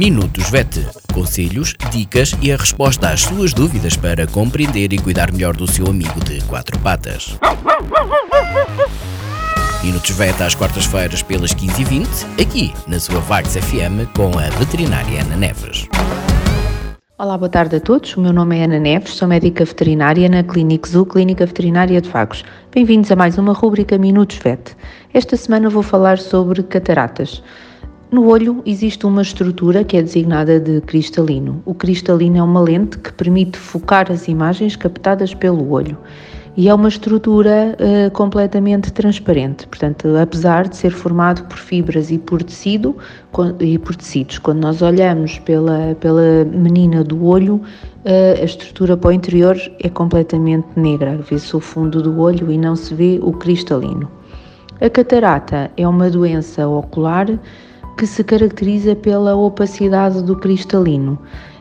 Minutos VET. Conselhos, dicas e a resposta às suas dúvidas para compreender e cuidar melhor do seu amigo de quatro patas. Minutos VET às quartas-feiras pelas 15h20, aqui na sua Vagos FM com a veterinária Ana Neves. Olá, boa tarde a todos. O meu nome é Ana Neves, sou médica veterinária na Clínica Zoo, Clínica Veterinária de Vagos. Bem-vindos a mais uma rúbrica Minutos VET. Esta semana vou falar sobre cataratas. No olho existe uma estrutura que é designada de cristalino. O cristalino é uma lente que permite focar as imagens captadas pelo olho e é uma estrutura uh, completamente transparente. Portanto, apesar de ser formado por fibras e por tecido e por tecidos, quando nós olhamos pela, pela menina do olho, uh, a estrutura para o interior é completamente negra. Vê-se o fundo do olho e não se vê o cristalino. A catarata é uma doença ocular que se caracteriza pela opacidade do cristalino.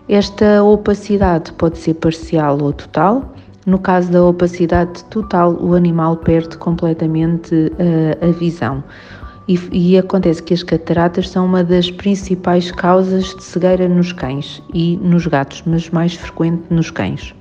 Esta opacidade pode ser parcial ou total. No caso da opacidade total, o animal perde completamente uh, a visão. E, e, acontece que as cataratas são uma das principais causas de cegueira nos cães e nos gatos, mas mais frequente nos cães.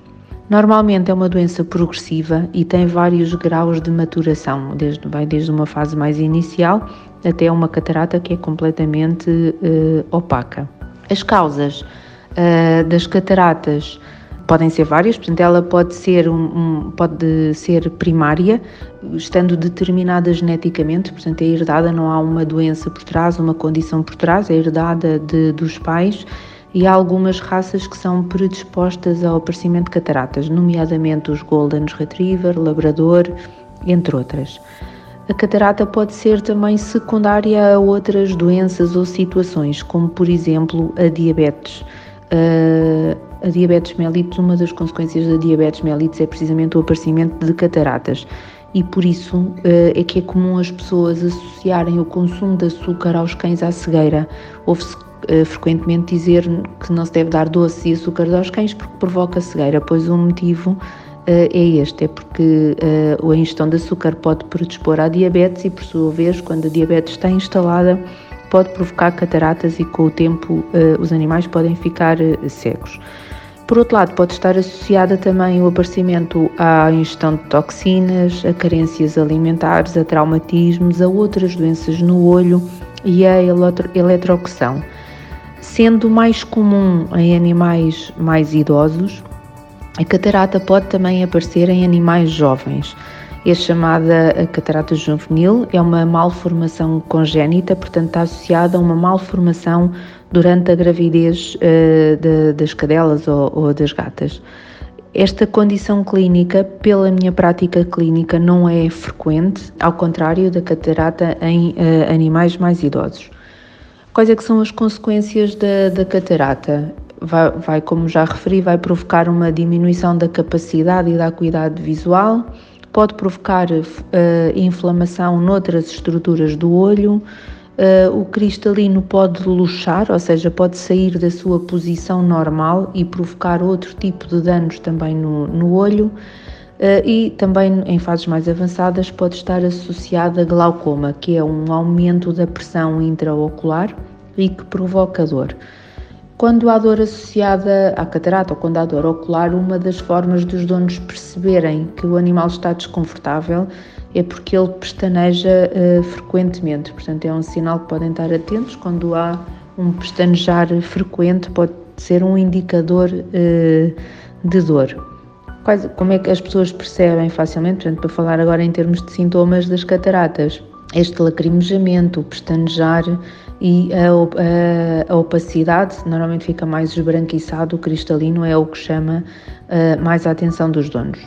Normalmente é uma doença progressiva e tem vários graus de maturação, desde, vai desde uma fase mais inicial até uma catarata que é completamente uh, opaca. As causas uh, das cataratas podem ser várias, portanto, ela pode ser, um, um, pode ser primária, estando determinada geneticamente, portanto, é herdada, não há uma doença por trás, uma condição por trás, é herdada de, dos pais e há algumas raças que são predispostas ao aparecimento de cataratas, nomeadamente os Golden Retriever, Labrador, entre outras. A catarata pode ser também secundária a outras doenças ou situações, como por exemplo a diabetes. Uh, a diabetes mellitus, uma das consequências da diabetes mellitus é precisamente o aparecimento de cataratas e por isso uh, é que é comum as pessoas associarem o consumo de açúcar aos cães à cegueira. Ouve-se uh, frequentemente dizer que não se deve dar doces e açúcar aos cães porque provoca cegueira, pois o motivo uh, é este, é porque a ingestão de açúcar pode predispor à diabetes e por sua vez, quando a diabetes está instalada, pode provocar cataratas e com o tempo os animais podem ficar cegos. Por outro lado, pode estar associada também o aparecimento à ingestão de toxinas, a carências alimentares, a traumatismos, a outras doenças no olho e a eletrocução. Sendo mais comum em animais mais idosos, a catarata pode também aparecer em animais jovens. É chamada catarata juvenil, é uma malformação congénita, portanto está associada a uma malformação durante a gravidez uh, de, das cadelas ou, ou das gatas. Esta condição clínica, pela minha prática clínica, não é frequente, ao contrário da catarata em uh, animais mais idosos. Quais é que são as consequências da, da catarata? Vai, vai, como já referi, vai provocar uma diminuição da capacidade e da acuidade visual, pode provocar uh, inflamação noutras estruturas do olho, Uh, o cristalino pode luxar, ou seja, pode sair da sua posição normal e provocar outro tipo de danos também no, no olho. Uh, e também em fases mais avançadas pode estar associada a glaucoma, que é um aumento da pressão intraocular e que provoca dor. Quando há dor associada à catarata ou quando há dor ocular, uma das formas dos donos perceberem que o animal está desconfortável é porque ele pestaneja uh, frequentemente. Portanto, é um sinal que podem estar atentos quando há um pestanejar frequente, pode ser um indicador uh, de dor. Quais, como é que as pessoas percebem facilmente? Portanto, para falar agora em termos de sintomas das cataratas, este lacrimejamento, o pestanejar e a, a, a, opacidade normalmente fica mais esbranquiçado, o cristalino é o que chama uh, mais a atenção dos donos.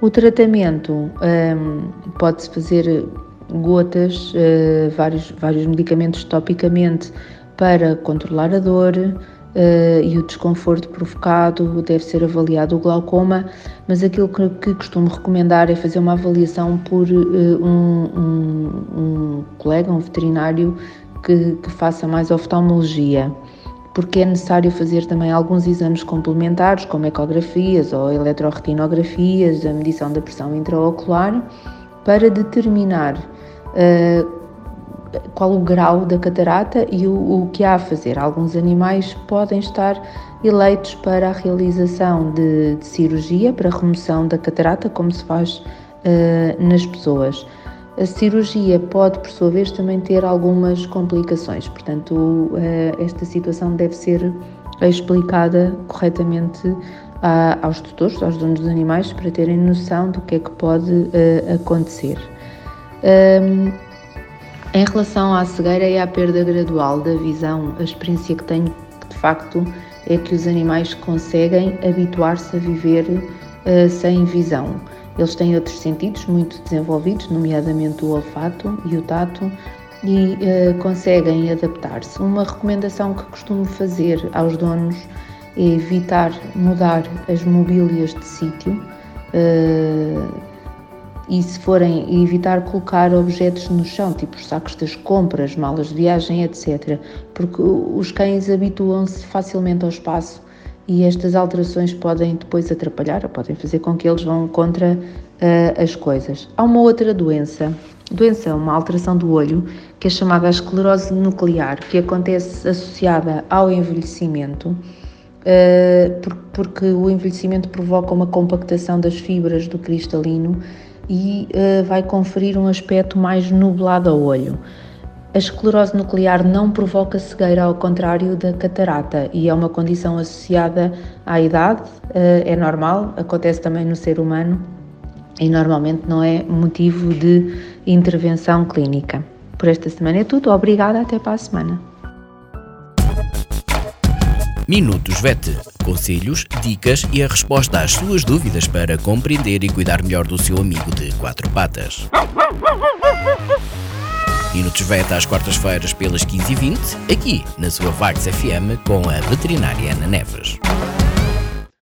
O tratamento um, pode-se fazer gotas, uh, vários, vários medicamentos topicamente para controlar a dor uh, e o desconforto provocado, deve ser avaliado o glaucoma, mas aquilo que, que costumo recomendar é fazer uma avaliação por uh, um, um, um colega, um veterinário que, que faça mais oftalmologia, porque é necessário fazer também alguns exames complementares, como ecografias ou eletroretinografias, a medição da pressão intraocular, para determinar uh, qual o grau da catarata e o, o, que há a fazer. Alguns animais podem estar eleitos para a realização de, de cirurgia para remoção da catarata, como se faz uh, nas pessoas. A cirurgia pode, por sua vez, também ter algumas complicações, portanto, uh, esta situação deve ser explicada corretamente aos tutores, aos donos dos animais, para terem noção do que é que pode acontecer. Um, em relação à cegueira e à perda gradual da visão, a experiência que tenho facto é que os animais conseguem habituar-se a viver uh, sem visão. Eles têm outros sentidos muito desenvolvidos, nomeadamente o olfato e o tato, e uh, conseguem adaptar-se. Uma recomendação que costumo fazer aos donos é evitar mudar as mobílias de sítio. Uh, e se forem evitar colocar objetos no chão, tipo os sacos das compras, malas de viagem, etc. Porque os cães habituam-se facilmente ao espaço e estas alterações podem depois atrapalhar, podem fazer com que eles vão contra uh, as coisas. Há uma outra doença, doença, uma alteração do olho, que é chamada esclerose nuclear, que acontece associada ao envelhecimento, uh, porque o envelhecimento provoca uma compactação das fibras do cristalino e uh, vai conferir um aspecto mais nublado ao olho. A esclerose nuclear não provoca cegueira, ao contrário da catarata, e é uma condição associada à idade, uh, é normal, acontece também no ser humano e normalmente não é motivo de intervenção clínica. Por esta semana é tudo, obrigada, até para a semana. Minutos VET. Conselhos, dicas e a resposta às suas dúvidas para compreender e cuidar melhor do seu amigo de quatro patas. Minutos VET às quartas-feiras pelas 15h20, aqui na sua Vagos FM com a veterinária Ana Neves.